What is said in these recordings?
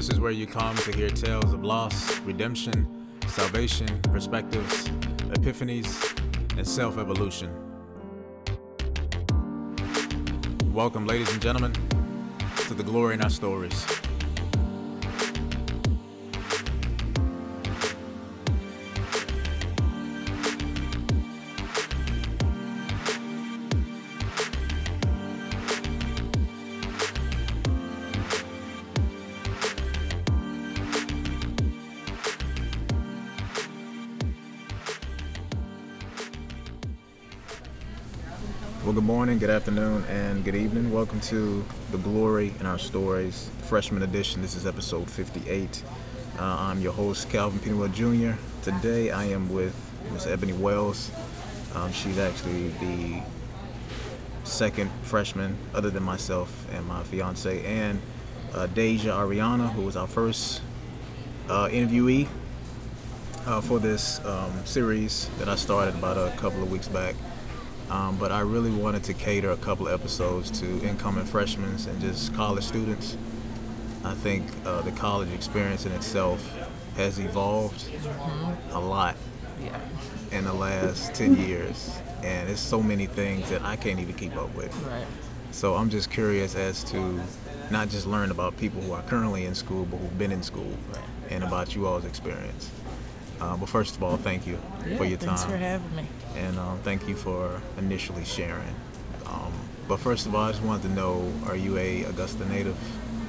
This is where you come to hear tales of loss, redemption, salvation, perspectives, epiphanies, and self evolution. Welcome, ladies and gentlemen, to the glory in our stories. Morning, good afternoon, and good evening. Welcome to The Glory in Our Stories, freshman edition. This is episode 58. Uh, I'm your host, Calvin Penwell Jr. Today I am with Miss Ebony Wells. Um, she's actually the second freshman, other than myself and my fiance, and uh, Deja Ariana, who was our first uh, interviewee uh, for this um, series that I started about a couple of weeks back. Um, but I really wanted to cater a couple of episodes to incoming freshmen and just college students. I think uh, the college experience in itself has evolved a lot Yeah. in the last 10 years. And it's so many things that I can't even keep up with. Right. So I'm just curious as to not just learn about people who are currently in school, but who've been in school, Right. and about you all's experience. Uh, but first of all, thank you Yeah, for your time thanks for having me. and um, thank you for initially sharing. Um, but first of all, I just wanted to know: Are you a Augusta native?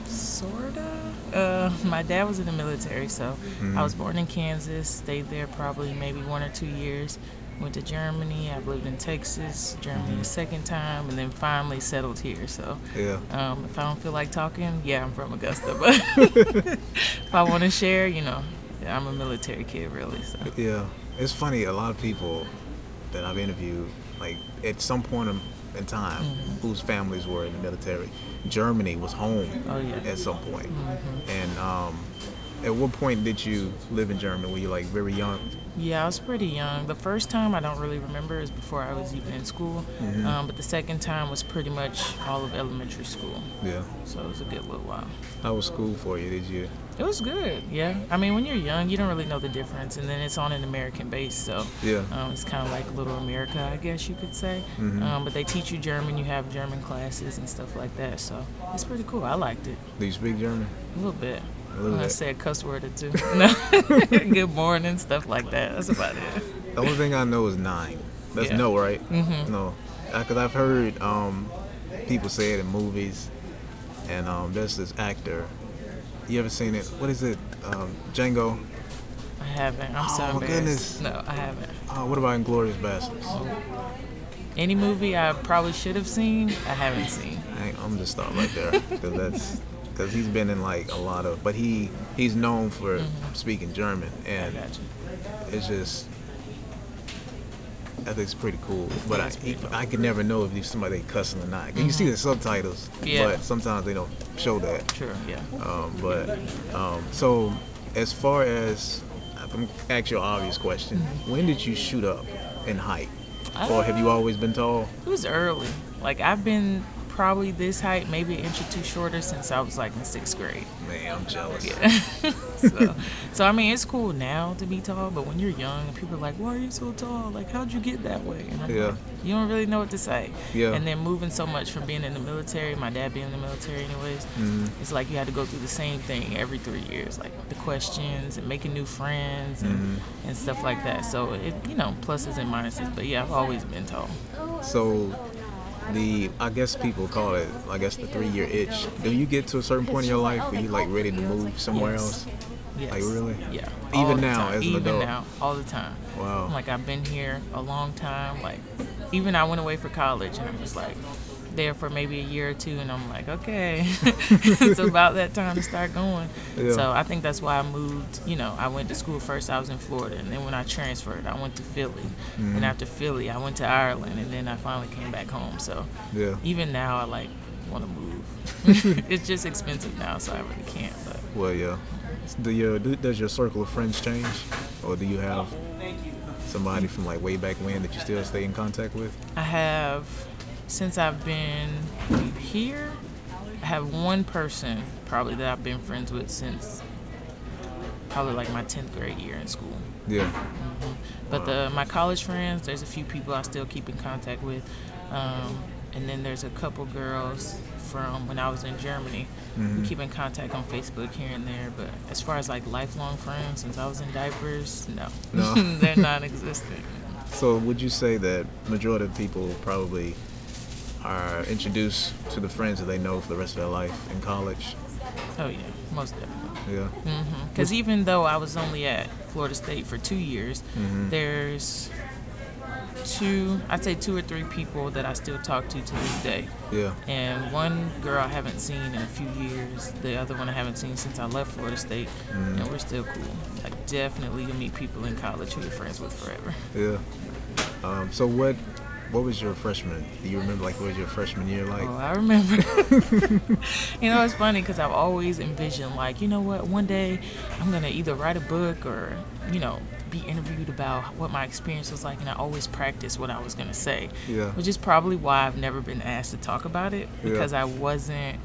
Sorta. Uh, my dad was in the military, so I was born in Kansas. Stayed there probably maybe one or two years. Went to Germany. I've lived in Texas, Germany a second time, and then finally settled here. So Yeah. um, if I don't feel like talking, yeah, I'm from Augusta. But if I want to share, you know, I'm a military kid, really. So Yeah. It's funny. A lot of people that I've interviewed, like at some point in- time, whose families were in the military, Germany was home Oh, yeah. at some point. And um, at what point did you live in Germany? Were you like very young? Yeah, I was pretty young. The first time I don't really remember is before I was even in school. Um, but the second time was pretty much all of elementary school. Yeah. So it was a good little while. How was school for you? Did you? It was good, yeah. I mean, when you're young, you don't really know the difference. And then it's on an American base, so Yeah. um, it's kind of like little America, I guess you could say. Um, but they teach you German, you have German classes and stuff like that. So it's pretty cool. I liked it Do you speak German? a little bit. A little I'm gonna say a cuss word or two. No. good morning, stuff like that. That's about it. The only thing I know is nein. That's Yeah. no, right? Mm-hmm. No, because I've heard um, people say it in movies, and um, there's this actor. You ever seen it? What is it? Um, Django. I haven't. I'm so Oh, my embarrassed. goodness. No, I haven't. Uh, what about Inglourious Basterds? Any movie I probably should have seen, I haven't seen. I, I'm just stop right there because that's because he's been in like a lot of, but he he's known for speaking German, I and got you. it's just. I think it's pretty cool, but I, dope. I could never know if somebody cussing or not. You see the subtitles, Yeah. but sometimes they don't show that. Sure, yeah. Um, but um, so as far as I'm ask you an obvious question, Mm-hmm. when did you shoot up in height, or have you always been tall? It was early. Like I've been probably this height, maybe an inch or two shorter since I was like in sixth grade. Man, I'm jealous. So, so I mean, it's cool now to be tall, but when you're young people are like, "Why are you so tall? Like, how'd you get that way?" And I'm Yeah. like, you don't really know what to say. Yeah. And then moving so much from being in the military, my dad being in the military, anyways, Mm-hmm. it's like you had to go through the same thing every three years, like the questions and making new friends and, Mm-hmm. and stuff like that. So it, you know, pluses and minuses. But yeah, I've always been tall. So the I guess people call it I guess the three year itch. Do you get to a certain point in your life where you like ready to move somewhere Yes. else? Yes. Like, really? Yeah. Even all the now, time. as an even adult? now, all the time. Wow. Like I've been here a long time. Like even I went away for college and I was like there for maybe a year or two and I'm like, okay, it's about that time to start going. Yeah. So I think that's why I moved, you know, I went to school first I was in Florida and then when I transferred I went to Philly. Mm-hmm. And after Philly I went to Ireland and then I finally came back home. So Yeah. even now I like want to move. it's just expensive now so I really can't, but Well, yeah. Do your do, does your circle of friends change, or do you have somebody from like way back when that you still stay in contact with? I have since I've been here. I have one person probably that I've been friends with since probably like my 10th grade year in school. Yeah. But the my college friends, there's a few people I still keep in contact with, um, and then there's a couple girls from when I was in Germany. We keep in contact on Facebook here and there. But as far as like lifelong friends, since I was in diapers, no, No. they're non-existent. So would you say that majority of people probably are introduced to the friends that they know for the rest of their life in college? Oh yeah, most definitely. Yeah. Because even though I was only at Florida State for two years, Mm-hmm. there's two, I'd say two or three people that I still talk to to this day. Yeah. And one girl I haven't seen in a few years. The other one I haven't seen since I left Florida State, and we're still cool. Like definitely, you'll meet people in college who you're friends with forever. Yeah. Um, so what what was your freshman? Do you remember like what was your freshman year like? Oh, I remember. you know, it's funny because I've always envisioned, like, you know what, one day I'm going to either write a book or, you know, be interviewed about what my experience was like. And I always practiced what I was going to say. Yeah. Which is probably why I've never been asked to talk about it Yeah. because I wasn't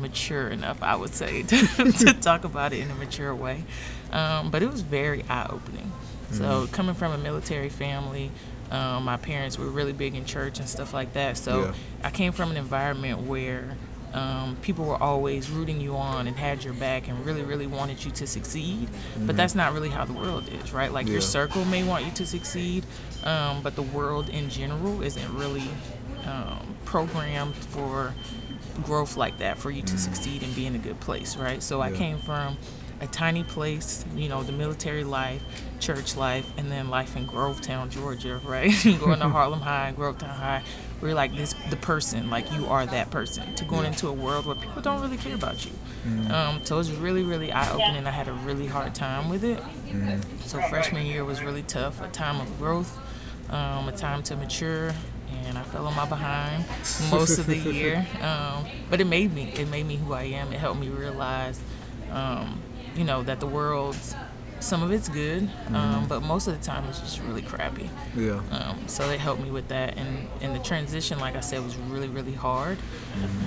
mature enough, I would say, to, to talk about it in a mature way. Um, but it was very eye opening. So, Mm-hmm. coming from a military family, um, my parents were really big in church and stuff like that. So, Yeah. I came from an environment where um, people were always rooting you on and had your back and really, really wanted you to succeed. But that's not really how the world is, right? Like Mm-hmm. Yeah. your circle may want you to succeed, um, but the world in general isn't really um, programmed for growth like that for you to succeed and be in a good place, right? So I came from a tiny place, you know, the military life, church life, and then life in Grovetown, Georgia, right? Going to Harlem High Grovetown High. We're like this, the person, like you are that person. To going Yeah. into a world where people don't really care about you. Um, so it was really, really eye opening. I had a really hard time with it. So freshman year was really tough, a time of growth, um, a time to mature, and I fell on my behind most of the year. Um, but it made me, it made me who I am. It helped me realize, um, you know, that the world, some of it's good, um, but most of the time it's just really crappy. Yeah. Um, so they helped me with that, and and the transition, like I said, was really really hard,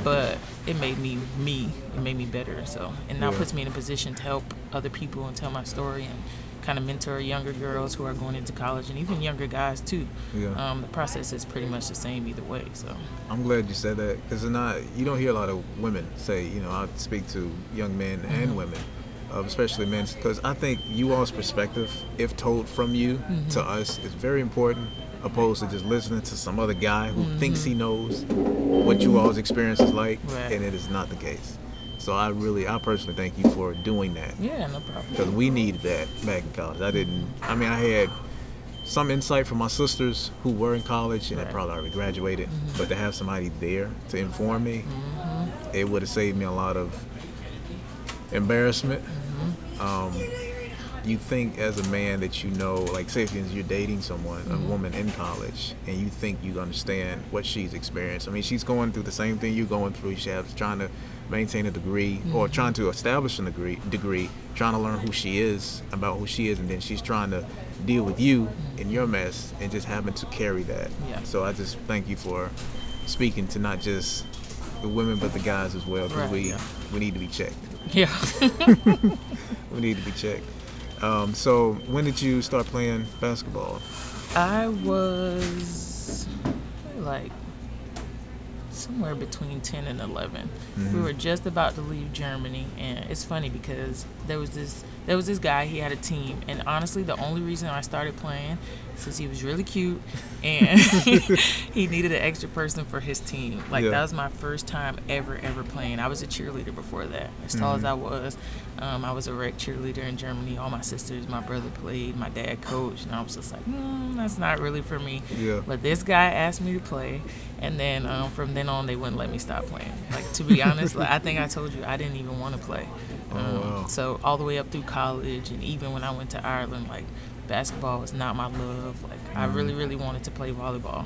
but it made me me. It made me better. So and now Yeah. puts me in a position to help other people and tell my story and kind of mentor younger girls who are going into college and even younger guys too. Yeah. Um, the process is pretty much the same either way. So I'm glad you said that because not you don't hear a lot of women say you know I speak to young men Mm-hmm. and women, uh, especially men, because I think you all's perspective, if told from you Mm-hmm. to us, is very important, opposed to just listening to some other guy who thinks he knows what you all's experience is like, Mm-hmm. Right. and it is not the case. So I really, I personally thank you for doing that yeah, no problem. because we needed that back in college. I didn't. I mean, I had some insight from my sisters who were in college and had probably already graduated, but to have somebody there to inform me, it would have saved me a lot of embarrassment. Um, you think as a man that you know, like say if you're dating someone, a woman in college, and you think you understand what she's experienced. I mean, she's going through the same thing you're going through. She's trying to maintain a degree or trying to establish a degree, degree, trying to learn who she is about who she is, and then she's trying to deal with you in your mess and just having to carry that. Yeah. So I just thank you for speaking to not just the women but the guys as well, because Right, we yeah. we need to be checked. Yeah. We need to be checked. Um, so when did you start playing basketball? I was like somewhere between 10 and 11. We were just about to leave Germany and it's funny because there was this there was this guy he had a team and honestly the only reason I started playing because he was really cute and he needed an extra person for his team. Like Yeah. that was my first time ever ever playing. I was a cheerleader before that. As tall as I was, um, I was a rec cheerleader in Germany. All my sisters, my brother played, my dad coached, and I was just like, mm, that's not really for me. Yeah. But this guy asked me to play, and then um, from then on, they wouldn't let me stop playing. Like to be honest, like, I think I told you I didn't even want to play. Oh, Um, wow. So all the way up through college, and even when I went to Ireland, like basketball was not my love. Like I really, Mm-hmm. really wanted to play volleyball,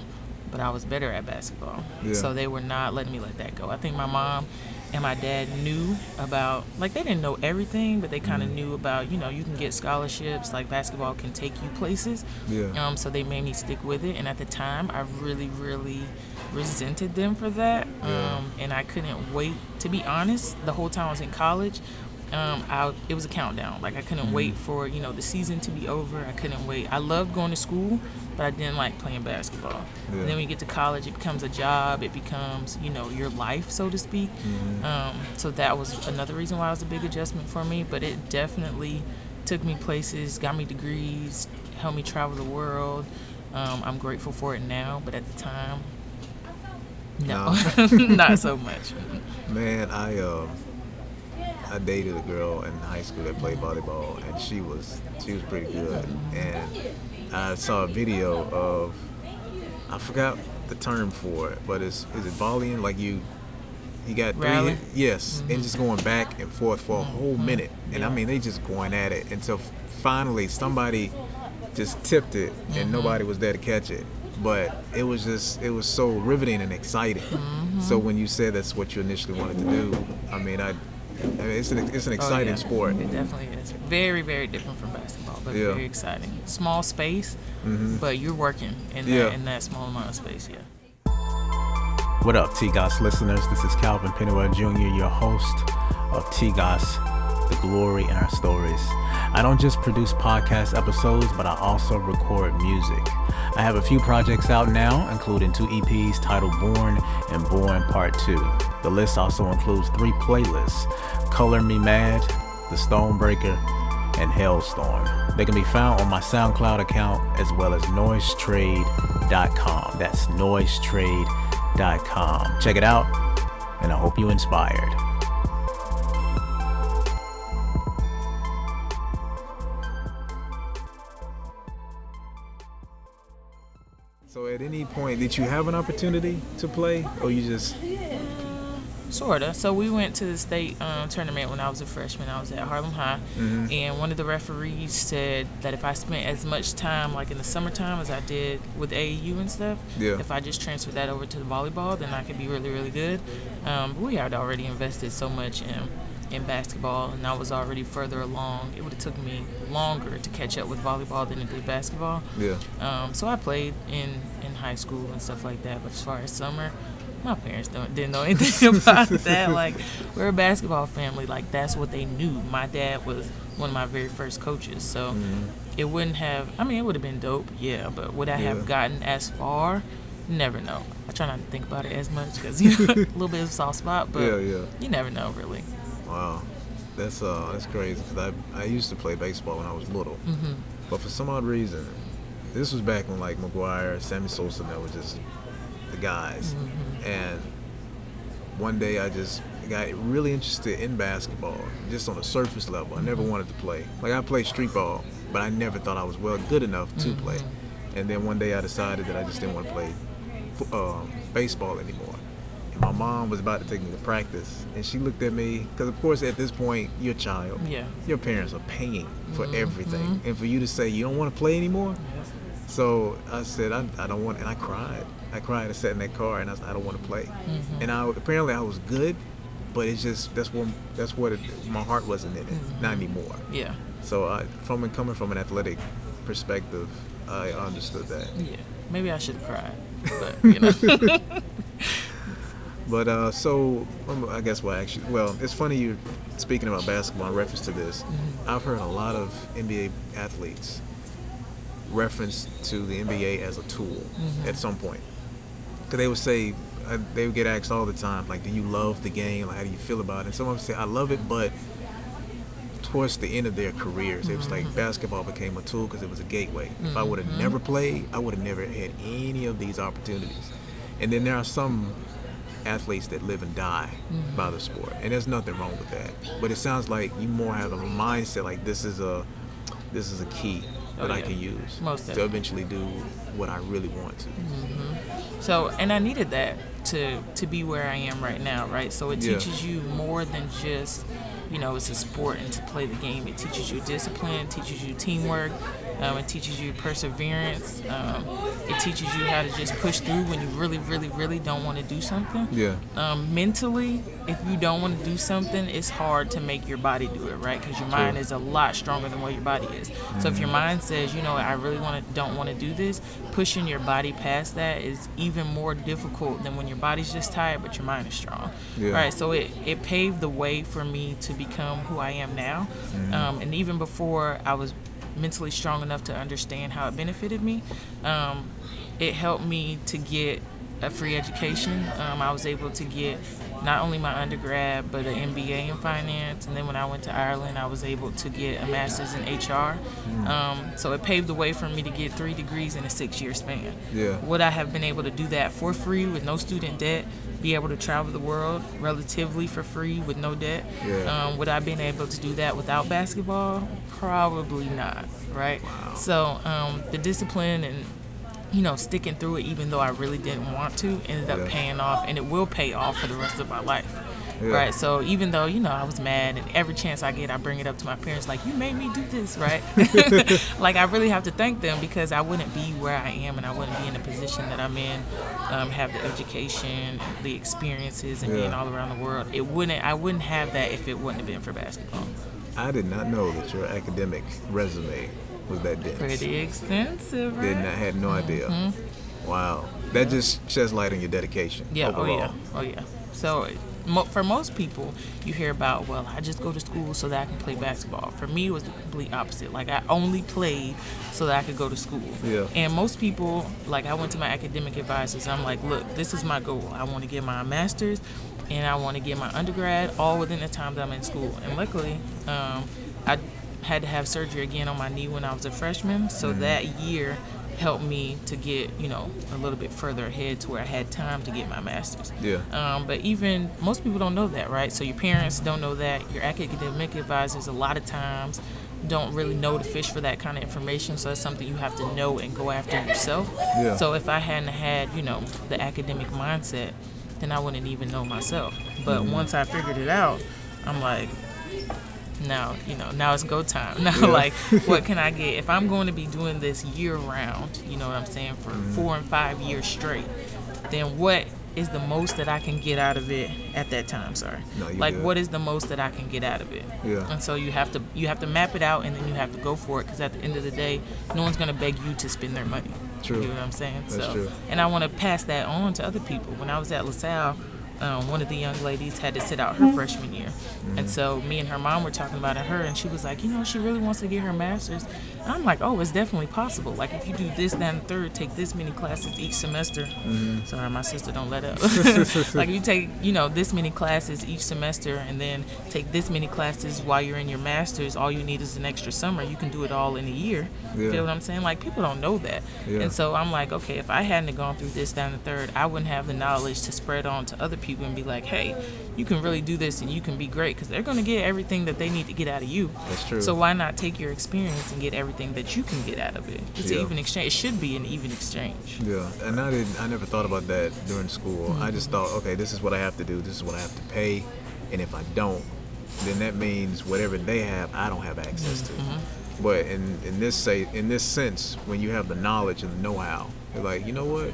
but I was better at basketball. Yeah. So they were not letting me let that go. I think my mom and my dad knew about like they didn't know everything, but they kind of knew about you know you can get scholarships like basketball can take you places. Yeah. Um, so they made me stick with it, and at the time I really really resented them for that. Yeah. Um, and I couldn't wait. To be honest, the whole time I was in college, um, I, it was a countdown. Like I couldn't Mm-hmm. wait for you know the season to be over. I couldn't wait. I loved going to school, but I didn't like playing basketball. Yeah. And then when you get to college, it becomes a job. It becomes you know your life, so to speak. Mm-hmm. Um, so that was another reason why it was a big adjustment for me. But it definitely took me places, got me degrees, helped me travel the world. Um, I'm grateful for it now, but at the time, no, not so much. Man, I uh, I dated a girl in high school that played volleyball, and she was she was pretty good. And I saw a video of I forgot the term for it, but it's is it volleying? Like you you got three Rally? hit- yes, and mm-hmm. just going back and forth for a whole mm-hmm. minute. And I mean they just going at it until finally somebody just tipped it and mm-hmm. nobody was there to catch it. But it was just it was so riveting and exciting. So when you said that's what you initially wanted to do, I mean I, I mean, it's an it's an Oh, exciting yeah. sport. It definitely is. Very, very different from basketball, but Yeah. Mm-hmm. very exciting. Small space, but you're working in that Yeah. in that small amount of space. Yeah. What up, T-Goss listeners? This is Calvin Pennywell Jr., your host of T-Goss, The Glory in Our Stories. I don't just produce podcast episodes, but I also record music. I have a few projects out now, including two EPs titled Born and Born Part 2. The list also includes three playlists Color Me Mad, The Stonebreaker, and Hailstorm. They can be found on my SoundCloud account as well as noisetrade.com. That's noisetrade.com. Check it out, and I hope you inspired. At any point, did you have an opportunity to play, or you just Sorta. So we went to the state um, tournament when I was a freshman. I was at Harlem High, Mm-hmm. and one of the referees said that if I spent as much time, like in the summertime, as I did with AAU and stuff, Yeah. if I just transferred that over to the volleyball, then I could be really, really good. Um, but we had already invested so much in in basketball, and I was already further along. It would have took me longer to catch up with volleyball than it did basketball. yeah? Um, so I played in, in high school and stuff like that. But as far as summer, my parents don't didn't know anything about that. Like we're a basketball family. Like that's what they knew. My dad was one of my very first coaches, so it wouldn't have. I mean, it would have been dope, yeah. But would I Yeah. have gotten as far? Never know. I try not to think about it as much because you know a little bit of a soft spot, but Yeah, yeah. you never know really. Wow, that's uh, that's crazy. Cause I I used to play baseball when I was little, hmm but for some odd reason, this was back when like McGwire, Sammy Sosa, that was just the guys. And one day I just got really interested in basketball, just on a surface level. I never wanted to play. Like I played street ball, but I never thought I was well good enough to play. And then one day I decided that I just didn't want to play um, baseball anymore. My mom was about to take me to practice, and she looked at me because, of course, at this point you're a child. Yeah. Your parents are paying for mm-hmm. everything, mm-hmm. and for you to say you don't want to play anymore. So I said I, I don't want, and I cried. I cried and sat in that car, and I said I don't want to play. Mm-hmm. And I apparently I was good, but it's just that's what that's what it, my heart wasn't in it, not anymore. Yeah. So I, from coming from an athletic perspective, I understood that. Yeah. Maybe I should have cried, but you know. But uh, so um, I guess well, actually, well, it's funny you speaking about basketball in reference to this. I've heard a lot of NBA athletes reference to the NBA as a tool at some point, because they would say uh, they would get asked all the time, like, "Do you love the game? Like, how do you feel about it?" And some of them say, "I love it," but towards the end of their careers, it was like basketball became a tool because it was a gateway. If I would have never played, I would have never had any of these opportunities. And then there are some athletes that live and die mm-hmm. by the sport, and there's nothing wrong with that. But it sounds like you more have a mindset like this is a this is a key oh, that Oh, I can use Most to eventually do what I really want to. Mm-hmm. So, and I needed that to to be where I am right now, right? So it Yeah. teaches you more than just, you know, it's a sport and to play the game. It teaches you discipline, teaches you teamwork, Um, it teaches you perseverance. Um, it teaches you how to just push through when you really, really, really don't want to do something. Yeah. Um, mentally, if you don't want to do something, it's hard to make your body do it, right? Because your mind is a lot stronger than what your body is. So if your mind says, you know, I really want to, don't want to do this, pushing your body past that is even more difficult than when your body's just tired, but your mind is strong, Yeah. right? So it it paved the way for me to become who I am now. Um, and even before I was mentally strong enough to understand how it benefited me, um, it helped me to get a free education. Um, I was able to get not only my undergrad but an MBA in finance, and then when I went to Ireland, I was able to get a master's in HR. Um, so it paved the way for me to get three degrees in a six-year span. Yeah. Would I have been able to do that for free with no student debt? Be able to travel the world relatively for free with no debt? Yeah. Um, would I have been able to do that without basketball? Probably not, right? So um, the discipline and you know sticking through it, even though I really didn't want to, ended up Yeah. paying off, and it will pay off for the rest of my life. Yeah. Right, so even though you know I was mad, and every chance I get, I bring it up to my parents, like you made me do this, right? like I really have to thank them because I wouldn't be where I am, and I wouldn't be in the position that I'm in, um, have the education, the experiences, and being all around the world. It wouldn't, I wouldn't have that if it wouldn't have been for basketball. I did not know that your academic resume was that dense. Pretty extensive, right? Didn't I had no idea. Wow. That just sheds light on your dedication. Mm-hmm. Yeah. Overall. Oh yeah. Oh yeah. So, mo- for most people, you hear about, well, I just go to school so that I can play basketball. For me, it was the complete opposite. Like I only played so that I could go to school. Yeah. And most people, like I went to my academic advisors. I'm like, look, this is my goal. I want to get my master's, and I want to get my undergrad all within the time that I'm in school. And luckily, um, I had to have surgery again on my knee when I was a freshman. So Mm-hmm. that year helped me to get, you know, a little bit further ahead to where I had time to get my master's. Yeah. Um, but even most people don't know that, right? So your parents don't know that. Your academic advisors, a lot of times, don't really know to fish for that kind of information. So it's something you have to know and go after yourself. Yeah. So if I hadn't had, you know, the academic mindset, then I wouldn't even know myself. But Mm-hmm. once I figured it out, I'm like, now, you know, now it's go time. Now, Yeah. like, what can I get? If I'm going to be doing this year round, you know what I'm saying, for Mm-hmm. four and five years straight, then what is the most that I can get out of it at that time? Sorry. No, like, good. what is the most that I can get out of it? Yeah. And so you have to you have to map it out, and then you have to go for it. Because at the end of the day, no one's gonna beg you to spend their money. True. You know what I'm saying? That's so, true. and I want to pass that on to other people. When I was at LaSalle, um, one of the young ladies had to sit out her freshman year, Mm-hmm. and so me and her mom were talking about it. Her and she was like, you know, she really wants to get her master's. And I'm like, oh, it's definitely possible. Like if you do this, that, and third, take this many classes each semester. Mm-hmm. Sorry, my sister don't let up. like you take, you know, this many classes each semester, and then take this many classes while you're in your master's. All you need is an extra summer. You can do it all in a year. Yeah. Feel what I'm saying? Like people don't know that. Yeah. And so I'm like, okay, if I hadn't gone through this, down the third, I wouldn't have the knowledge to spread on to other people and be like, hey, you can really do this and you can be great because they're going to get everything that they need to get out of you. That's true. So why not take your experience and get everything that you can get out of it? It's Yeah. an even exchange. It should be an even exchange. Yeah, and I didn't. I never thought about that during school. I Mm-hmm. just thought, okay, this is what I have to do. This is what I have to pay, and if I don't, then that means whatever they have, I don't have access to. Mm-hmm. But in in this say in this sense, when you have the knowledge and the know-how, you're like, you know what?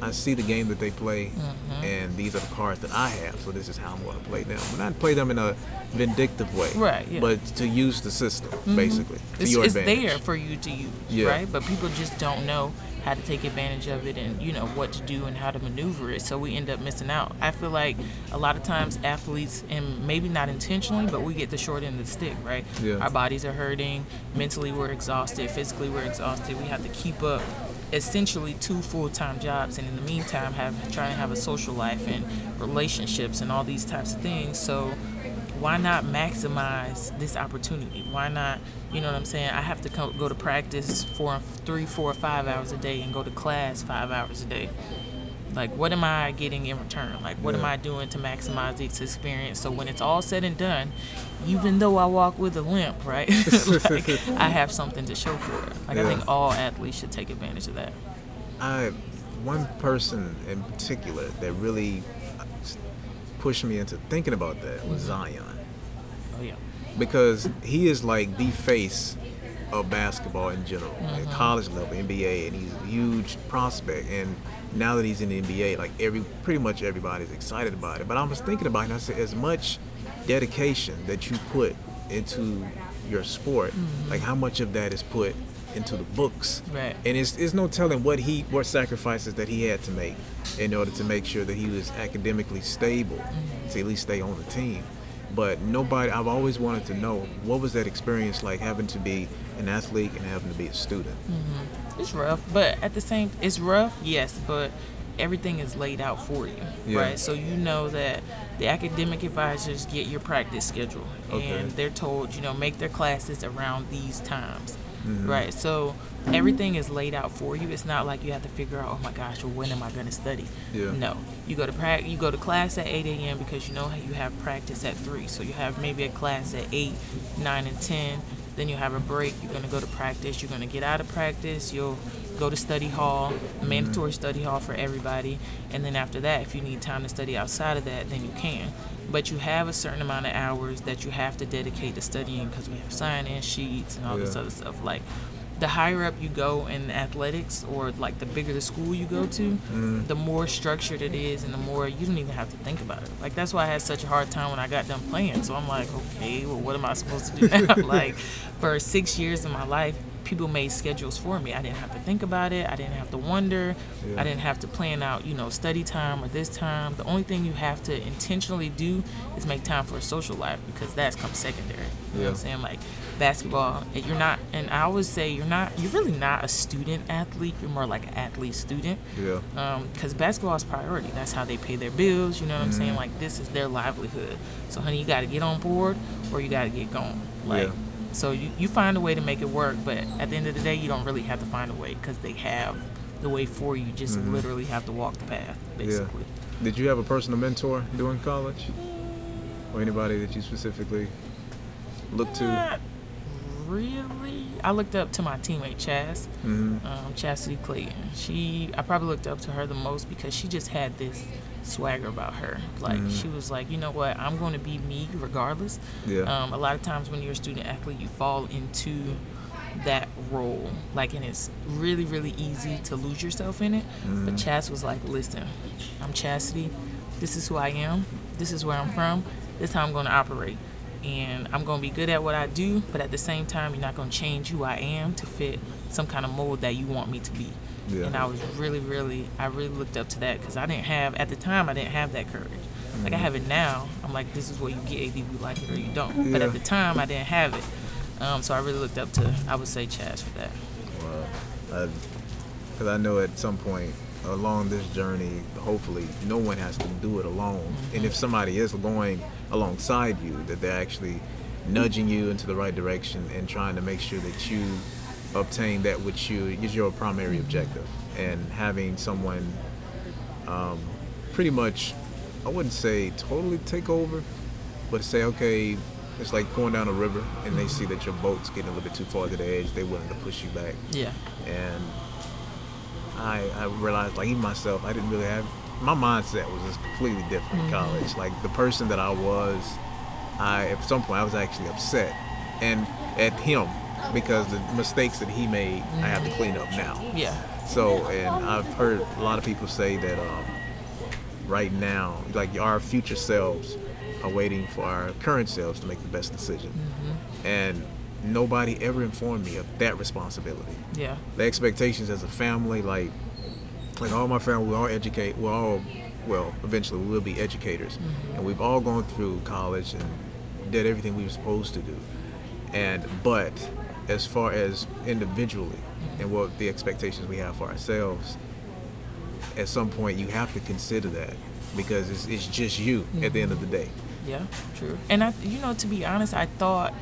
I see the game that they play, Mm-hmm. and these are the cards that I have. So this is how I'm going to play them. And I play them in a vindictive way, Right, yeah. But to use the system basically to It's, your it's advantage. there for you to use, Yeah. right? But people just don't know how to take advantage of it and you know what to do and how to maneuver it. So we end up missing out. I feel like a lot of times athletes, and maybe not intentionally, but we get the short end of the stick, right? Yeah. Our bodies are hurting, mentally we're exhausted, physically we're exhausted. We have to keep up essentially two full-time jobs and in the meantime have trying to have a social life and relationships and all these types of things so why not maximize this opportunity? Why not, you know what I'm saying? I have to co- go to practice for three, four, five hours a day and go to class five hours a day. Like, what am I getting in return? Like, what am I doing to maximize this experience? So when it's all said and done, even though I walk with a limp, right? like, I have something to show for it. Like, I think all athletes should take advantage of that. I one person in particular that really pushed me into thinking about that was mm-hmm. Zion Oh yeah. because he is like the face of basketball in general, Mm-hmm. at college level, NBA, and he's a huge prospect. And now that he's in the NBA, like every pretty much everybody's excited about it. But I was thinking about it, and I said, as much dedication that you put into your sport, like how much of that is put into the books, Right. and it's, it's no telling what he what sacrifices that he had to make in order to make sure that he was academically stable to at least stay on the team. But nobody, I've always wanted to know what was that experience like having to be an athlete and having to be a student. Mm-hmm. It's rough, but at the same, it's rough, yes, but everything is laid out for you, Yeah. right? So you know that the academic advisors get your practice schedule, Okay. and they're told, you know, make their classes around these times, Mm-hmm. right? So everything is laid out for you. It's not like you have to figure out, oh my gosh, well, when am I going to study? Yeah. No, you go to prac, you go to class at 8 a.m. because you know you have practice at three, so you have maybe a class at eight, nine, and 10. Then you have a break. You're gonna go to practice. You're gonna get out of practice. You'll go to study hall, mandatory mm. study hall for everybody. And then after that, if you need time to study outside of that, then you can. But you have a certain amount of hours that you have to dedicate to studying because we have sign-in sheets and all this other stuff. Like the higher up you go in athletics or like the bigger the school you go to, mm. the more structured it is and the more you don't even have to think about it. Like that's why I had such a hard time when I got done playing. So I'm like, okay, well what am I supposed to do now? like for six years of my life, people made schedules for me. I didn't have to think about it. I didn't have to wonder. Yeah. I didn't have to plan out, you know, study time or this time. The only thing you have to intentionally do is make time for a social life because that's comes secondary. You know what I'm saying? Like basketball, and you're not, and I always say you're not, you're really not a student athlete. You're more like an athlete student. Yeah. Because basketball is priority. That's how they pay their bills. You know what I'm Mm-hmm. saying? Like this is their livelihood. So honey, you got to get on board or you got to get going. Like. Yeah. So you, you find a way to make it work, but at the end of the day, you don't really have to find a way because they have the way for you. You Just literally have to walk the path, basically. Mm-hmm. Yeah. Did you have a personal mentor during college? Or anybody that you specifically looked to? Really. I looked up to my teammate Chaz, hmm um, Chastity Clayton. She, I probably looked up to her the most because she just had this swagger about her. Like Mhm. she was like, you know what, I'm going to be me regardless. Yeah. Um, a lot of times when you're a student athlete, you fall into that role. Like, and it's really, really easy to lose yourself in it. But Mhm. Chas was like, listen, I'm Chastity. This is who I am. This is where I'm from. This is how I'm going to operate. And I'm going to be good at what I do, but at the same time, you're not going to change who I am to fit some kind of mold that you want me to be. Yeah. And I was really, really, I really looked up to that because I didn't have, at the time, I didn't have that courage. Like I have it now. I'm like, this is what you get, either you like it or you don't. But at the time, I didn't have it. Um, so I really looked up to, I would say, Chaz for that. Wow. Because I know at some point along this journey, hopefully, no one has to do it alone. And if somebody is going alongside you, that they're actually nudging you into the right direction and trying to make sure that you obtain that which you is your primary objective. And having someone um, pretty much, I wouldn't say totally take over, but say, okay, it's like going down a river and they see that your boat's getting a little bit too far to the edge, they're willing to push you back. Yeah. And I, I realized, like, even myself, I didn't really have, my mindset was just completely different in college. Like, the person that I was, I, at some point, I was actually upset and at him because the mistakes that he made, I have to clean up now. Yeah. So, and I've heard a lot of people say that um, right now, like our future selves are waiting for our current selves to make the best decision. And nobody ever informed me of that responsibility. Yeah. The expectations as a family, like, like all my family, we all educate, we're all, well, eventually we will be educators. Mm-hmm. And we've all gone through college and did everything we were supposed to do. And, but as far as individually mm-hmm. and what the expectations we have for ourselves, at some point you have to consider that because it's, it's just you at the end of the day. Yeah, true. And I, you know, to be honest, I thought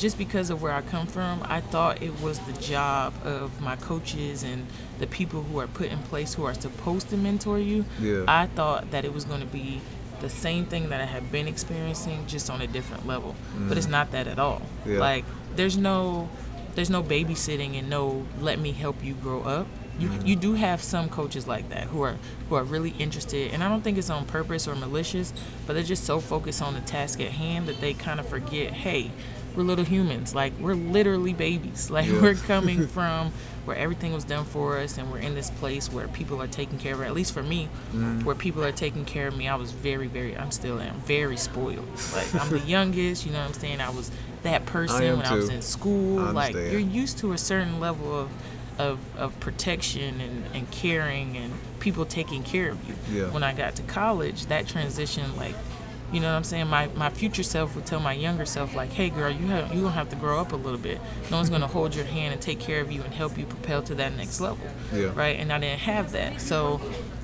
just because of where I come from, I thought it was the job of my coaches and the people who are put in place who are supposed to mentor you. Yeah. I thought that it was going to be the same thing that I had been experiencing, just on a different level. But it's mm. not that at all. Yeah. Like, there's no, there's no babysitting and no let me help you grow up. You, mm. you do have some coaches like that who are who are really interested, and I don't think it's on purpose or malicious, but they're just so focused on the task at hand that they kind of forget, hey, we're little humans. Like we're literally babies. Like Yeah. we're coming from where everything was done for us, and we're in this place where people are taking care of. At least for me, Mm-hmm. where people are taking care of me. I was very, very. I'm still am very spoiled. Like I'm the youngest. You know what I'm saying? I was that person am when I was in school. I Like you're used to a certain level of. Of, of protection and, and caring and people taking care of you. Yeah. When I got to college, that transition, like, you know what I'm saying? My my future self would tell my younger self, like, hey girl, you have you gonna have to grow up a little bit. No one's gonna hold your hand and take care of you and help you propel to that next level. Yeah. Right? And I didn't have that. So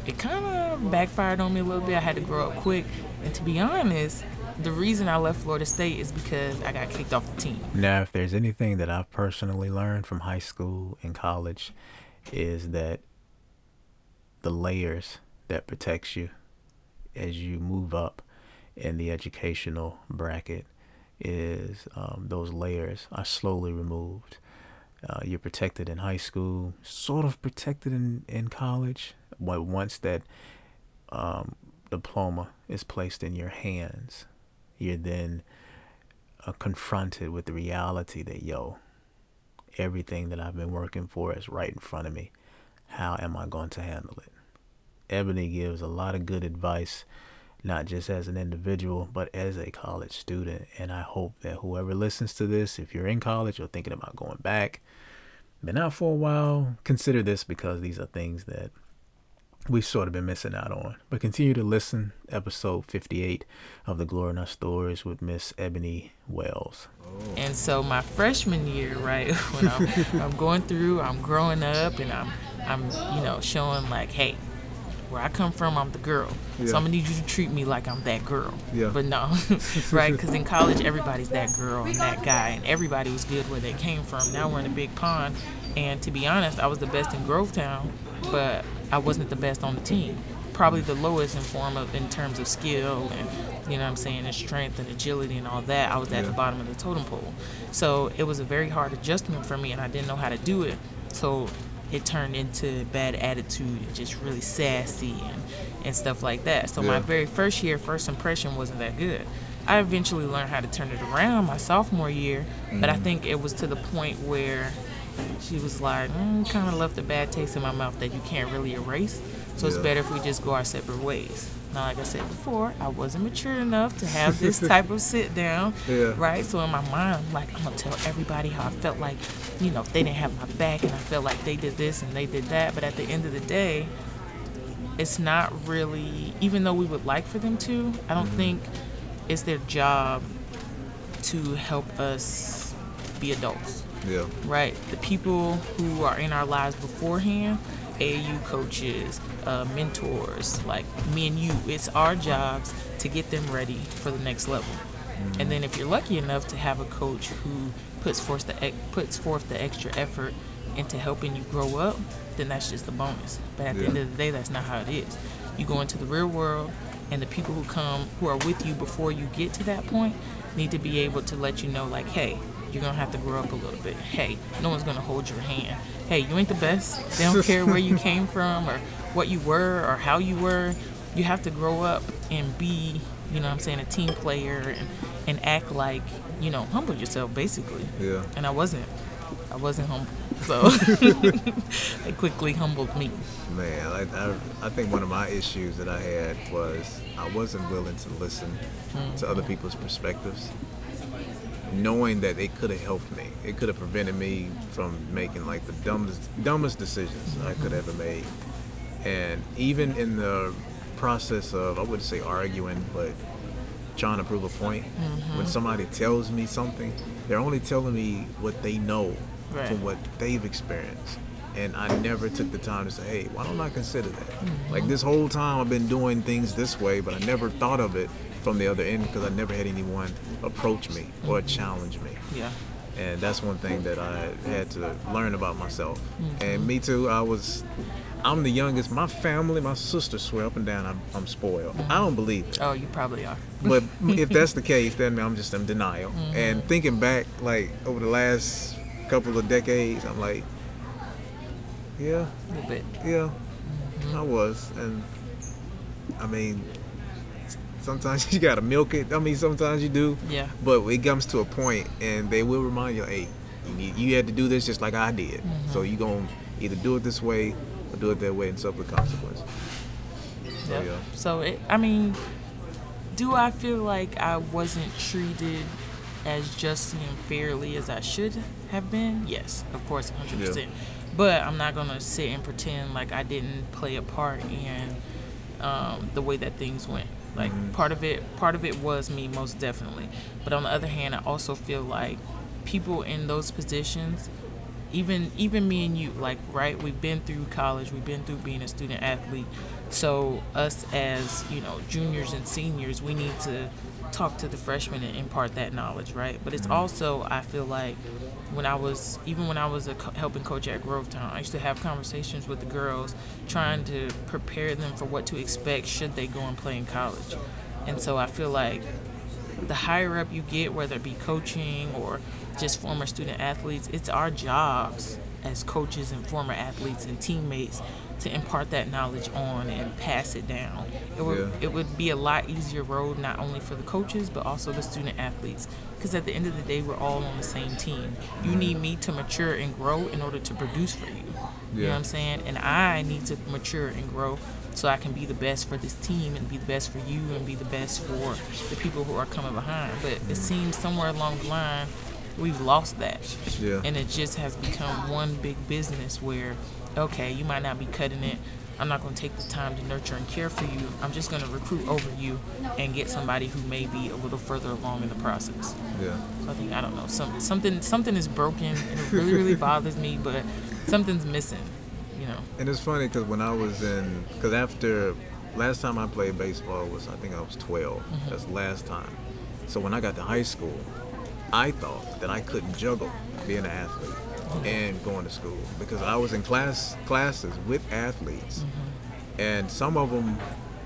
it kinda backfired on me a little bit. I had to grow up quick. And to be honest, the reason I left Florida State is because I got kicked off the team. Now, if there's anything that I've personally learned from high school and college, is that the layers that protects you as you move up in the educational bracket is um, those layers are slowly removed. Uh, you're protected in high school, sort of protected in, in college. But once that um, diploma is placed in your hands, you're then uh, confronted with the reality that yo everything that i've been working for is right in front of me how am i going to handle it ebony gives a lot of good advice not just as an individual but as a college student and i hope that whoever listens to this if you're in college or thinking about going back been out for a while consider this because these are things that we've sort of been missing out on. But continue to listen. Episode 58 of the Glory in Our Stories with Miss Ebony Wells. And so my freshman year, right, when I'm, I'm going through, I'm growing up, and I'm, I'm, you know, showing like, hey, where I come from, I'm the girl. Yeah. So I'm gonna need you to treat me like I'm that girl. Yeah. But no, right? Because in college, everybody's that girl and that guy, and everybody was good where they came from. Now we're in a big pond, and to be honest, I was the best in Grovetown, but I wasn't the best on the team. Probably the lowest in form of in terms of skill and you know what I'm saying, and strength and agility and all that. I was at the bottom of the totem pole. So it was a very hard adjustment for me and I didn't know how to do it. So it turned into bad attitude and just really sassy and, and stuff like that. So my very first year, first impression wasn't that good. I eventually learned how to turn it around my sophomore year, but I think it was to the point where she was like, mm, kind of left a bad taste in my mouth that you can't really erase. So it's better if we just go our separate ways. Now, like I said before, I wasn't mature enough to have this type of sit down, Yeah. right? So in my mind, I'm like, I'm gonna tell everybody how I felt like, you know, they didn't have my back and I felt like they did this and they did that. But at the end of the day, it's not really, even though we would like for them to, I don't mm-hmm. think it's their job to help us be adults Yeah. right? The people who are in our lives beforehand, AAU coaches, uh, mentors, like me and you, it's our jobs to get them ready for the next level. And then if you're lucky enough to have a coach who puts forth the puts forth the extra effort into helping you grow up, then that's just a bonus. But at the end of the day, that's not how it is. You go into the real world, and the people who come who are with you before you get to that point need to be able to let you know, like, hey, you're gonna have to grow up a little bit. Hey, no one's gonna hold your hand. Hey, you ain't the best. They don't care where you came from or what you were or how you were. You have to grow up and be, you know what I'm saying, a team player and, and act like, you know, humble yourself basically. Yeah. And I wasn't. I wasn't humble. So they quickly humbled me. Man, I, I, I think one of my issues that I had was I wasn't willing to listen to hmm. other people's perspectives, knowing that it could have helped me. It could have prevented me from making like the dumbest dumbest decisions I could mm-hmm. ever made. And even in the process of I wouldn't say arguing, but trying to prove a point, when mm-hmm. somebody tells me something, they're only telling me what they know Right. from what they've experienced. And I never took the time to say, hey, why don't I consider that? Mm-hmm. Like this whole time I've been doing things this way, but I never thought of it from the other end because I never had anyone approach me or mm-hmm. challenge me. Yeah. And that's one thing that I had to learn about myself. Mm-hmm. And me too, I was, I'm the youngest. My family, my sister swear up and down I'm, I'm spoiled. I don't believe it. Oh, you probably are. But if that's the case, then I'm just in denial. And thinking back, like over the last couple of decades, I'm like, yeah, A little bit. yeah, I was. And I mean, Sometimes you gotta milk it. I mean, sometimes you do. Yeah. But it comes to a point, and they will remind you, hey, you, need, you had to do this just like I did. Mm-hmm. So you gonna either do it this way or do it that way and suffer the consequence. So Yep. yeah. So it, I mean, do I feel like I wasn't treated as justly and fairly as I should have been? Yes, of course, hundred Yeah. percent. But I'm not gonna sit and pretend like I didn't play a part in um, the way that things went. Like Mm-hmm. part of it, part of it was me, most definitely. But on the other hand, I also feel like people in those positions even even me and you like right we've been through college we've been through being a student athlete so us as you know juniors and seniors we need to talk to the freshmen and impart that knowledge right? But it's also i feel like when i was even when i was a co- helping coach at grovetown i used to have conversations with the girls trying to prepare them for what to expect should they go and play in college. And so i feel like the higher up you get, whether it be coaching or just former student athletes, it's our jobs as coaches and former athletes and teammates to impart that knowledge on and pass it down. It would Yeah. it would be a lot easier road not only for the coaches but also the student athletes because at the end of the day we're all on the same team. You mm-hmm. need me to mature and grow in order to produce for you. You know what I'm saying? And I need to mature and grow so I can be the best for this team and be the best for you and be the best for the people who are coming behind. But it mm-hmm. seems somewhere along the line we've lost that. Yeah. And it just has become one big business where, okay, you might not be cutting it. I'm not going to take the time to nurture and care for you. I'm just going to recruit over you and get somebody who may be a little further along in the process. Yeah. So I think I don't know some, something something is broken and it really really bothers me, but something's missing. You know. And it's funny because when I was in, because after last time I played baseball was I think I was 12. Mm-hmm. That's last time. So when I got to high school, I thought that I couldn't juggle being an athlete. And going to school because I was in class classes with athletes, Mm-hmm. and some of them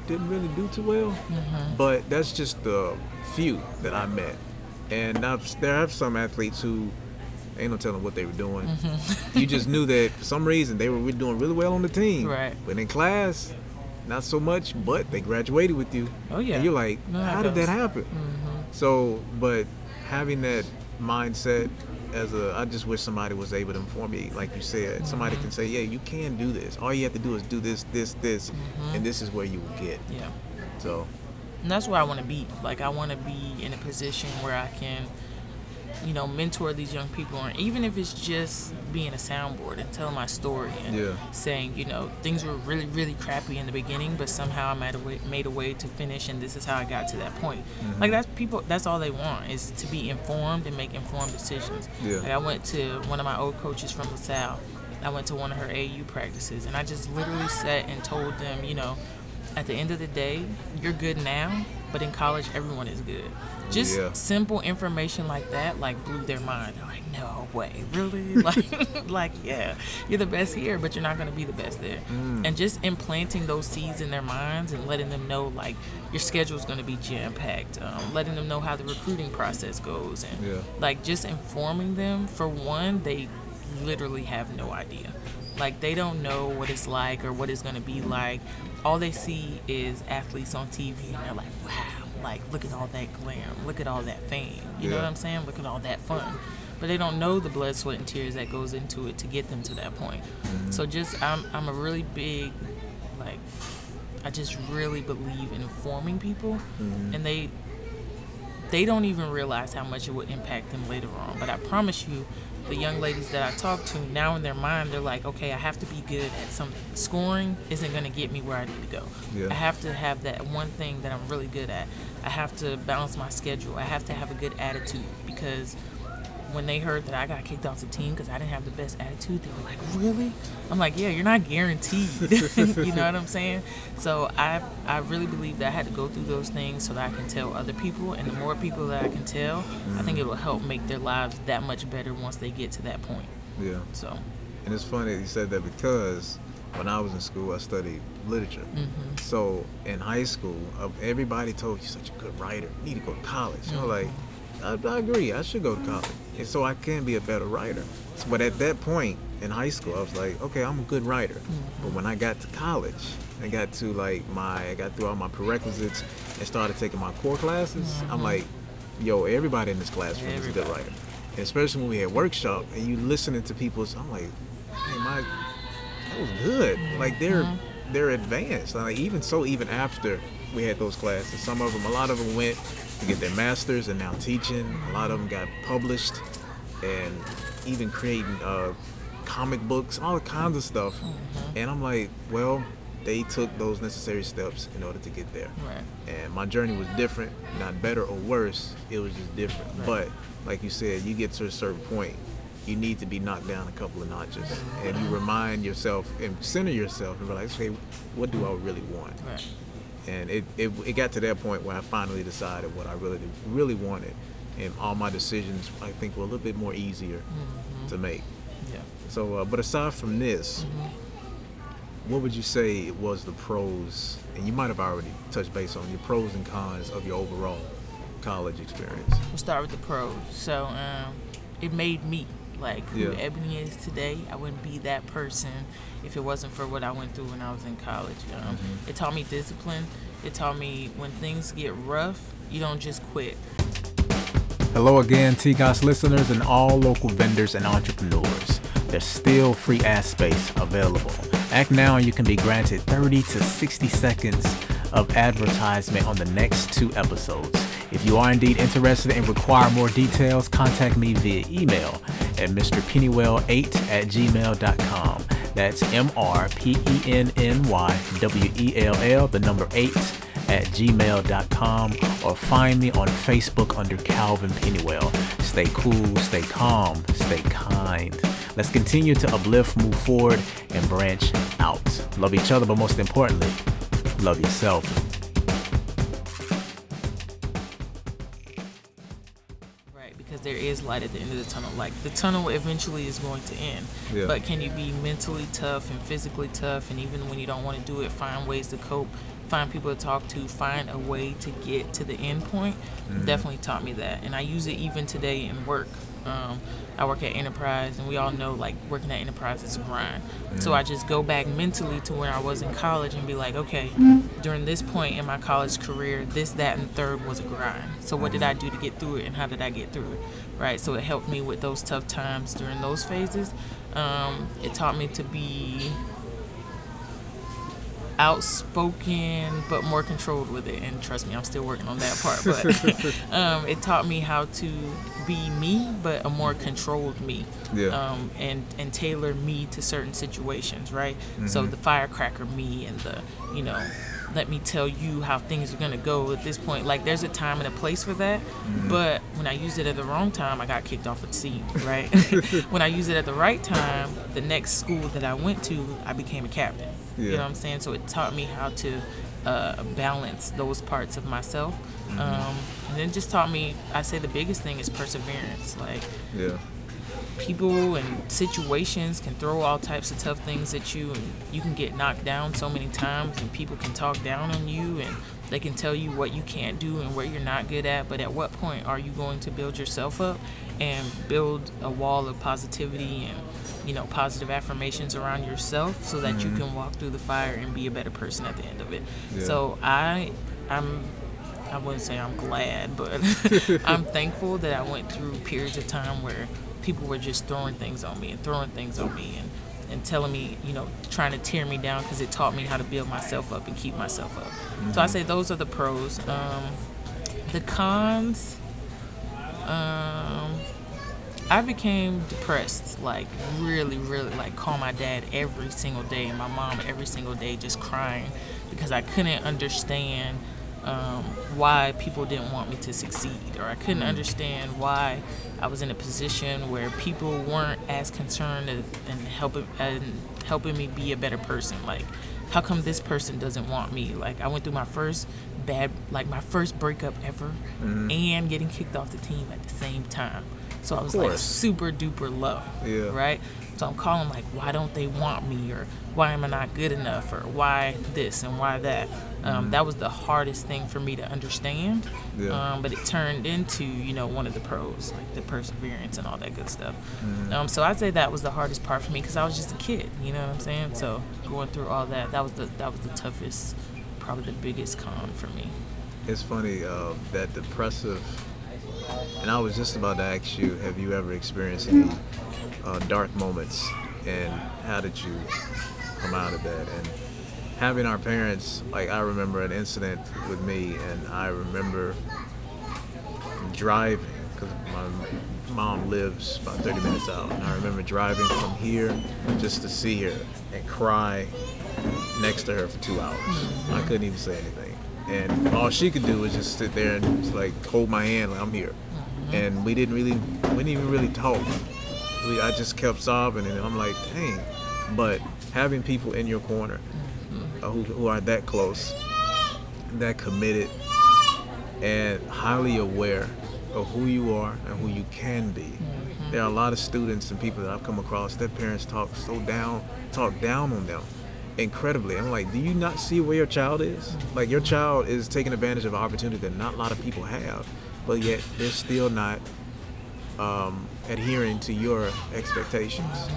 didn't really do too well. Mm-hmm. But that's just the few that I met, and I've, there are some athletes who ain't no telling what they were doing. You just knew that for some reason they were doing really well on the team, Right. But in class, not so much. But they graduated with you. Oh, yeah. And you're like, know how did that happen? So, but having that mindset as a, I just wish somebody was able to inform me, like you said, somebody can say, yeah, you can do this. All you have to do is do this, this, this, mm-hmm. and this is where you will get. Yeah. So, And that's where I want to be. Like I want to be in a position where I can, you know, mentor these young people, and even if it's just being a soundboard and telling my story and Yeah. saying, you know, things were really, really crappy in the beginning, but somehow I made a way, made a way to finish, and this is how I got to that point. Mm-hmm. Like that's people. That's all they want is to be informed and make informed decisions. Yeah. Like I went to one of my old coaches from LaSalle. I went to one of her AU practices, and I just literally sat and told them, you know, at the end of the day, you're good now, but in college, everyone is good. Just Yeah. simple information like that, like blew their mind. They're like, no way, really? like, like, yeah, you're the best here, but you're not gonna be the best there. Mm. And just implanting those seeds in their minds and letting them know, like, your schedule is gonna be jam packed. Um, letting them know how the recruiting process goes, and Yeah. like just informing them. For one, they literally have no idea. Like they don't know what it's like or what it's gonna be like. All they see is athletes on TV, and they're like, "Wow! Like look at all that glam, look at all that fame." You know what I'm saying? Look at all that fun. But they don't know the blood, sweat, and tears that goes into it to get them to that point. Mm-hmm. So just, I'm, I'm a really big, like, I just really believe in informing people, mm-hmm. and they they don't even realize how much it would impact them later on. But I promise you, the young ladies that I talk to now in their mind, they're like, okay, I have to be good at something. Scoring isn't going to get me where I need to go. Yeah. I have to have that one thing that I'm really good at. I have to balance my schedule. I have to have a good attitude because when they heard that I got kicked off the team because I didn't have the best attitude, they were like, "Really?" I'm like, "Yeah, you're not guaranteed." you know what I'm saying? So I I really believe that I had to go through those things so that I can tell other people, and the more people that I can tell, I think it will help make their lives that much better once they get to that point. yeah. So And it's funny that you said that because when I was in school, I studied literature. Mm-hmm. So in high school, uh, everybody told you you're such a good writer. You need to go to college. You know, like I, I agree, I should go to college, and so I can be a better writer. So, but at that point in high school, I was like, okay, I'm a good writer. But when I got to college, and got to like my I got through all my prerequisites and started taking my core classes, Mm-hmm. I'm like, yo, everybody in this classroom is a good writer. And especially when we had workshop and you listening to people's, I'm like, hey, my that was good. Like they're Mm-hmm. they're advanced. Like even so, even after we had those classes, some of them, a lot of them went to get their masters and now teaching. A lot of them got published and even creating uh, comic books, all kinds of stuff. Mm-hmm. And I'm like, well, they took those necessary steps in order to get there. Right. And my journey was different, not better or worse. It was just different. Right. But like you said, you get to a certain point, you need to be knocked down a couple of notches, and you remind yourself and center yourself and realize, okay, what do I really want? Right. And it, it, it got to that point where I finally decided what I really really wanted, and all my decisions I think were a little bit more easier to make. Yeah. So, uh, but aside from this, Mm-hmm. what would you say was the pros? And you might have already touched base on your pros and cons of your overall college experience. We'll start with the pros. So um, it made me like who Yeah. Ebony is today. I wouldn't be that person if it wasn't for what I went through when I was in college. Um, Mm-hmm. It taught me discipline. It taught me when things get rough, you don't just quit. Hello again, TGOS listeners and all local vendors and entrepreneurs. There's still free ad space available. Act now and you can be granted 30 to 60 seconds of advertisement on the next two episodes. If you are indeed interested and require more details, contact me via email at mrpennywell8 at gmail.com. That's M R P E N N Y W E L L, the number 8 at gmail.com or find me on Facebook under Calvin Pennywell. Stay cool, stay calm, stay kind. Let's continue to uplift, move forward, and branch out. Love each other, but most importantly, love yourself. Right, because there is light at the end of the tunnel. Like the tunnel eventually is going to end. Yeah. But can you be mentally tough and physically tough and even when you don't want to do it, find ways to cope, find people to talk to, find a way to get to the end point? Definitely taught me that. And I use it even today in work. Um, I work at Enterprise and we all know like working at Enterprise is a grind. So I just go back mentally to where I was in college and be like, okay, during this point in my college career, this, that, and third was a grind. So what did I do to get through it and how did I get through it? Right. So it helped me with those tough times during those phases. Um, it taught me to be outspoken but more controlled with it. And trust me i'm still working on that part. But um, it taught me how to be me but a more controlled me. Yeah. um, and and tailor me to certain situations right? So the firecracker me and the you know let me tell you how things are going to go at this point. Like there's a time and a place for that but when i used it at the wrong time i got kicked off the team right? When i used it at the right time the next school that i went to i became a captain. You know what i'm saying? So it taught me how to uh, balance those parts of myself um, and then just taught me i say the biggest thing is perseverance like Yeah. People and situations can throw all types of tough things at you and you can get knocked down so many times and people can talk down on you and they can tell you what you can't do and where you're not good at but at what point are you going to build yourself up and build a wall of positivity and you know positive affirmations around yourself so that you mm-hmm. can walk through the fire and be a better person at the end of it Yeah. so i i'm I wouldn't say I'm glad, but I'm thankful that I went through periods of time where people were just throwing things on me and throwing things on me and, and telling me, you know, trying to tear me down because it taught me how to build myself up and keep myself up. So I say those are the pros. Um, the cons, um, I became depressed, like really, really, like call my dad every single day and my mom every single day, just crying because I couldn't understand um, why people didn't want me to succeed, or I couldn't understand why I was in a position where people weren't as concerned and and helping and helping me be a better person. Like, how come this person doesn't want me? Like, I went through my first bad, like my first breakup ever, and getting kicked off the team at the same time. So I was like super duper low, Yeah. right? So I'm calling like, why don't they want me, or why am I not good enough, or why this and why that? Um, That was the hardest thing for me to understand. Yeah. Um, but it turned into, you know, one of the pros, like the perseverance and all that good stuff. Um, so I'd say that was the hardest part for me because I was just a kid. You know what I'm saying? So going through all that, that was the that was the toughest, probably the biggest con for me. It's funny uh, that depressive. And I was just about to ask you, have you ever experienced any uh, dark moments, and how did you come out of that? And having our parents, like I remember an incident with me, and I remember driving because my mom lives about 30 minutes out, and I remember driving from here just to see her and cry next to her for two hours. I couldn't even say anything, and all she could do was just sit there and just, like hold my hand, like I'm here. Uh-huh. And we didn't really, we didn't even really talk. We, I just kept sobbing, and I'm like, dang. But having people in your corner mm-hmm. uh, who, who are that close, that committed, and highly aware of who you are and who you can be. Mm-hmm. There are a lot of students and people that I've come across. Their parents talk so down, talk down on them, incredibly. I'm like, do you not see where your child is? Like your child is taking advantage of an opportunity that not a lot of people have, but yet they're still not um, adhering to your expectations.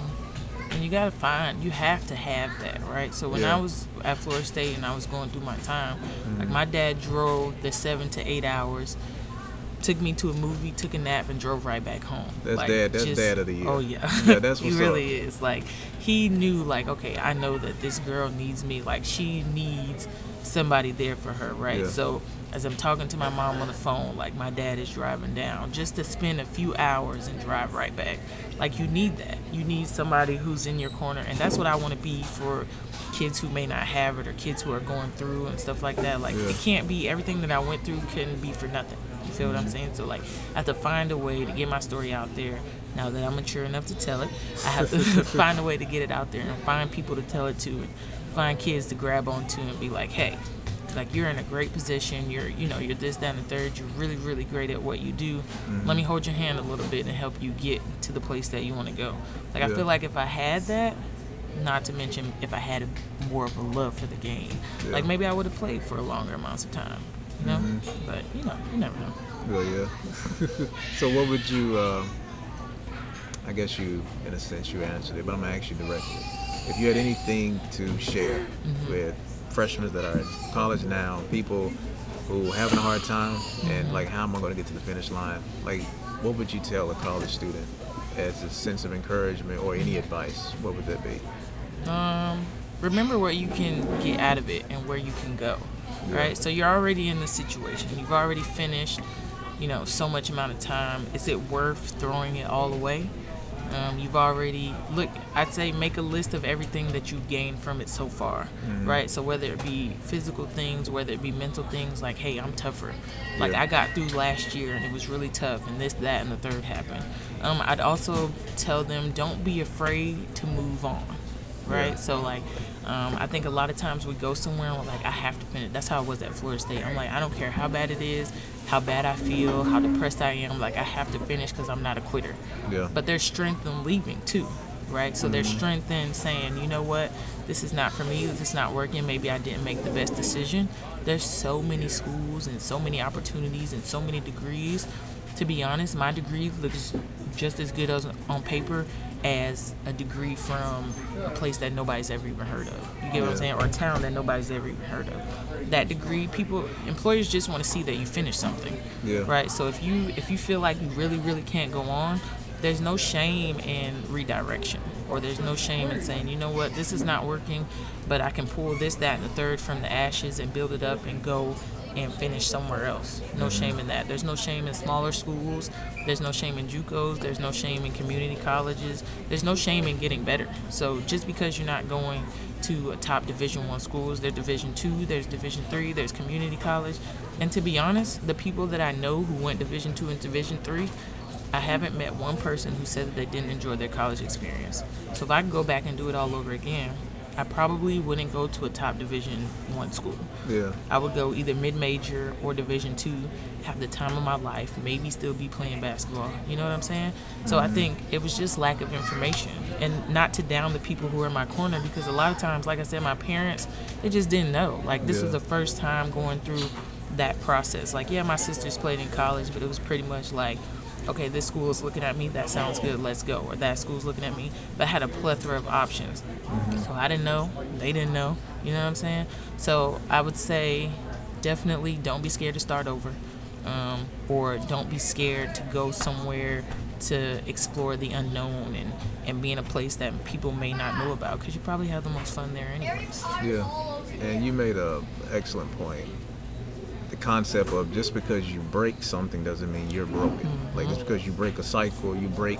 And you gotta find, you have to have that, right? So when Yeah. I was at Florida State and I was going through my time, like my dad drove the seven to eight hours, took me to a movie, took a nap, and drove right back home. That's Like, dad- that's dad of the year. Oh yeah, Yeah, that's what's he really is. Like he knew, like okay, I know that this girl needs me. Like she needs somebody there for her, right? Yeah. So as I'm talking to my mom on the phone, like my dad is driving down just to spend a few hours and drive right back. Like you need that. You need somebody who's in your corner, and that's what I want to be for kids who may not have it or kids who are going through and stuff like that. Like Yeah. it can't be everything that I went through couldn't be for nothing. Feel what I'm saying? So like I have to find a way to get my story out there. Now that I'm mature enough to tell it, I have to find a way to get it out there and find people to tell it to and find kids to grab onto and be like, hey, like you're in a great position. You're, you know, you're this, that, and the third. You're really, really great at what you do. Mm-hmm. Let me hold your hand a little bit and help you get to the place that you want to go. Like I feel like if I had that, not to mention if I had a, more of a love for the game, Yeah. like maybe I would have played for a longer amounts of time. You know, but you know, you never know. Well, yeah. so, what would you? Uh, I guess you, in a sense, you answered it, but I'm gonna ask you directly. If you had anything to share Mm-hmm. with freshmen that are in college now, people who are having a hard time, and Mm-hmm. like, how am I gonna get to the finish line? Like, what would you tell a college student as a sense of encouragement or any advice? What would that be? Um, remember what you can get out of it and where you can go. Right? So you're already in the situation. You've already finished, you know, so much amount of time. Is it worth throwing it all away? Um, you've already look. I'd say make a list of everything that you've gained from it so far, right? So whether it be physical things, whether it be mental things, like hey, I'm tougher. Like Yeah. I got through last year and it was really tough, and this, that, and the third happened. Um, I'd also tell them don't be afraid to move on right? Yeah. So like, um, I think a lot of times we go somewhere and we're like, I have to finish. That's how I was at Florida State. I'm like, I don't care how bad it is, how bad I feel, how depressed I am. Like, I have to finish because I'm not a quitter. Yeah. But there's strength in leaving too, right? So there's strength in saying, you know what, this is not for me. This is not working. Maybe I didn't make the best decision. There's so many schools and so many opportunities and so many degrees. To be honest, my degree looks just as good as on paper as a degree from a place that nobody's ever even heard of. You get what I'm saying? Or a town that nobody's ever even heard of. That degree, people, employers just want to see that you finish something, Yeah. right? So if you if you feel like you really really can't go on, there's no shame in redirection, or there's no shame in saying, you know what, this is not working, but I can pull this, that, and the third from the ashes and build it up and go and finish somewhere else. No mm-hmm. shame in that. There's no shame in smaller schools. There's no shame in JUCOs. There's no shame in community colleges. There's no shame in getting better. So just because you're not going to a top Division One schools, there's Division Two, there's Division Three, there's community college. And to be honest, the people that I know who went Division Two and Division Three, I haven't met one person who said that they didn't enjoy their college experience. So if I could go back and do it all over again, I probably wouldn't go to a top Division One school. Yeah. I would go either mid major or division two, have the time of my life, maybe still be playing basketball. You know what I'm saying? So I mm-hmm. think it was just lack of information. and not to down the people who are in my corner because a lot of times, like I said, my parents they just didn't know. Like this Yeah. was the first time going through that process. Like yeah, my sisters played in college, but it was pretty much like. Okay, this school is looking at me. That sounds good. Let's go. Or that school's looking at me. But I had a plethora of options. So I didn't know. They didn't know. You know what I'm saying? So I would say definitely don't be scared to start over. Um, or don't be scared to go somewhere to explore the unknown and, and be in a place that people may not know about because you probably have the most fun there anyways. Yeah, and you made a excellent point. The concept of just because you break something doesn't mean you're broken. Like just mm-hmm. because you break a cycle, you break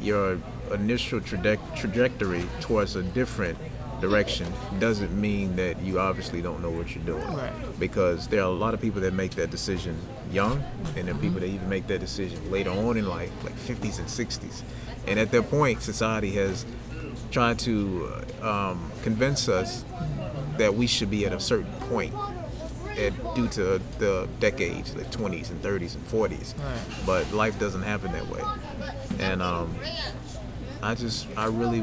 your initial traje- trajectory towards a different direction doesn't mean that you obviously don't know what you're doing. Right. Because there are a lot of people that make that decision young, and there are people mm-hmm. that even make that decision later on in life, like 50s and 60s. And at that point, society has tried to um, convince us mm-hmm. that we should be at a certain point at, due to the decades, the 20s and 30s and 40s. Right. But life doesn't happen that way. And um, I just, I really,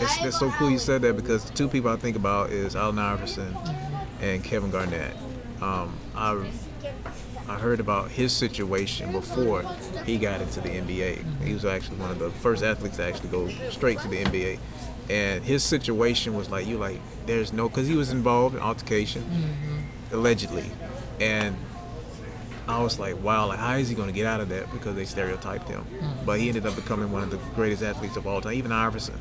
it's, it's so cool you said that because the two people I think about is Allen Iverson and Kevin Garnett. Um, I, I heard about his situation before he got into the NBA. He was actually one of the first athletes to actually go straight to the NBA. And his situation was like, you like, there's no, because he was involved in altercation, allegedly. And I was like, wow, like, how is he going to get out of that? Because they stereotyped him. Hmm. But he ended up becoming one of the greatest athletes of all time, even Iverson.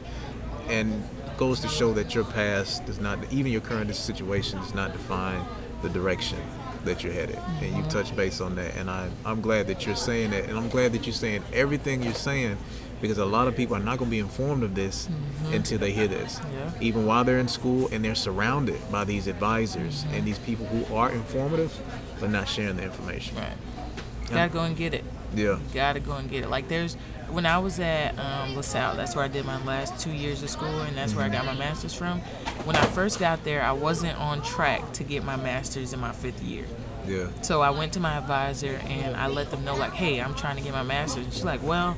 And goes to show that your past does not, even your current situation does not define the direction that you're headed. And you mm-hmm. touched base on that. And I, I'm glad that you're saying that. And I'm glad that you're saying everything you're saying because a lot of people are not going to be informed of this until they hear this. Yeah. Even while they're in school and they're surrounded by these advisors and these people who are informative but not sharing the information. Right. Gotta go and get it. Yeah. Gotta go and get it. Like there's when I was at um, LaSalle, that's where I did my last two years of school, and that's where I got my master's from. When I first got there, I wasn't on track to get my master's in my fifth year. Yeah. So I went to my advisor and I let them know like, hey, I'm trying to get my master's. And she's like, well,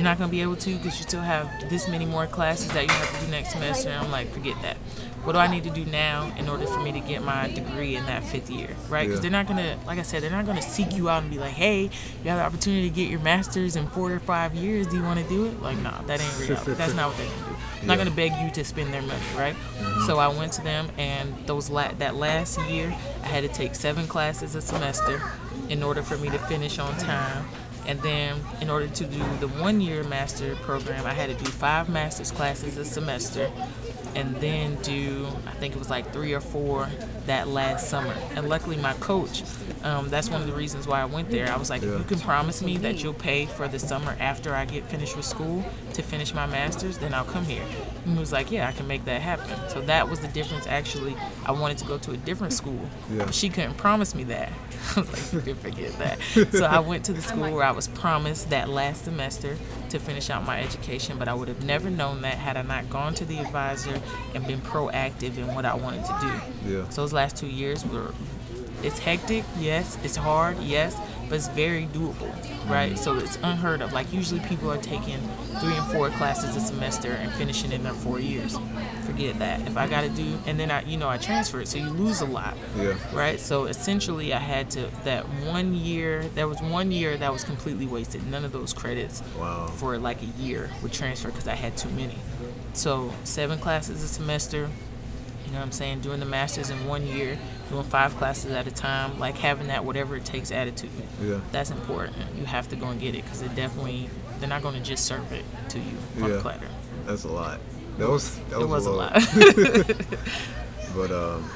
you're not gonna be able to because you still have this many more classes that you have to do next semester. And I'm like, forget that. What do I need to do now in order for me to get my degree in that fifth year, right? Because Yeah. they're not gonna, like I said, they're not gonna seek you out and be like, hey, you have the opportunity to get your master's in four or five years. Do you want to do it? Like, nah, that ain't real. That's not what they're gonna do. They're not gonna beg you to spend their money, right? Mm-hmm. So I went to them, and those la- that last year, I had to take seven classes a semester in order for me to finish on time. And then, in order to do the one-year master program, I had to do five master's classes a semester, and then do I think it was like three or four that last summer. And luckily, my coach, um, that's one of the reasons why I went there. I was like, Yeah. if you can promise me that you'll pay for the summer after I get finished with school to finish my master's, then I'll come here. And he was like, yeah, I can make that happen. So that was the difference. Actually, I wanted to go to a different school, Yeah. she couldn't promise me that. I was like, you can forget that. So I went to the school where I was promised that last semester to finish out my education, but I would have never known that had I not gone to the advisor and been proactive in what I wanted to do. Yeah. So those last two years were it's hectic, yes, it's hard, yes, but it's very doable, right? So it's unheard of. Like usually people are taking three and four classes a semester and finishing in their four years. Forget that. If I got to do, and then I, you know, I transferred, so you lose a lot, Yeah. right? So essentially, I had to that one year. There was one year that was completely wasted. None of those credits Wow. for like a year would transfer because I had too many. So seven classes a semester. You know what I'm saying? Doing the masters in one year, doing five classes at a time, like having that whatever it takes attitude. Yeah. That's important. You have to go and get it because it definitely they're not going to just serve it to you on Yeah. a platter. That's a lot. That was that It was a lot. But um,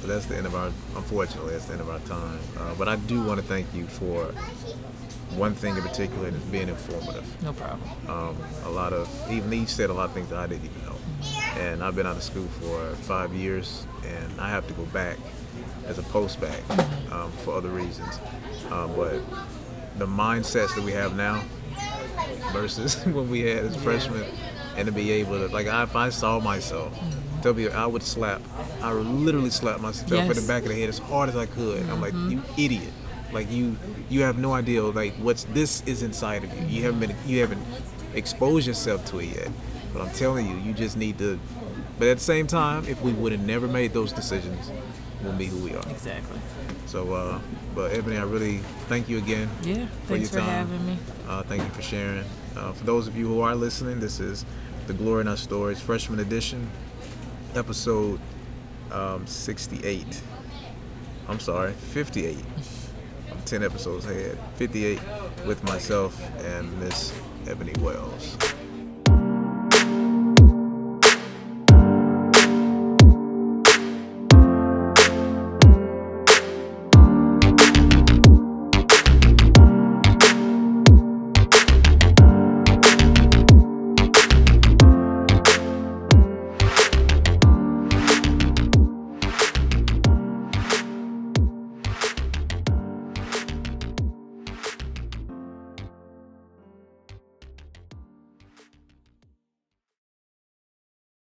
but that's the end of our. Unfortunately, that's the end of our time. Uh, but I do want to thank you for one thing in particular, and it's being informative. no problem. Um, a lot of even he said a lot of things that I didn't even know. And I've been out of school for five years, and I have to go back as a post back um, for other reasons. Um, but the mindsets that we have now versus when we had as freshmen, and to be able to like, if I saw myself. W, I would slap. I would literally slap myself in the back of the head as hard as I could. I'm like, you idiot! Like you, you have no idea like what's this is inside of you. You haven't been, you haven't exposed yourself to it yet. But I'm telling you, you just need to. But at the same time, if we would have never made those decisions, we'll be who we are. Exactly. So, uh, but Ebony, I really thank you again. Yeah. Thanks for your time. having me. Uh, thank you for sharing. Uh, for those of you who are listening, this is the Glory in Our Stories Freshman Edition, episode um, 68. I'm sorry, 58. I'm 10 episodes ahead. 58 with myself and Miss Ebony Wells.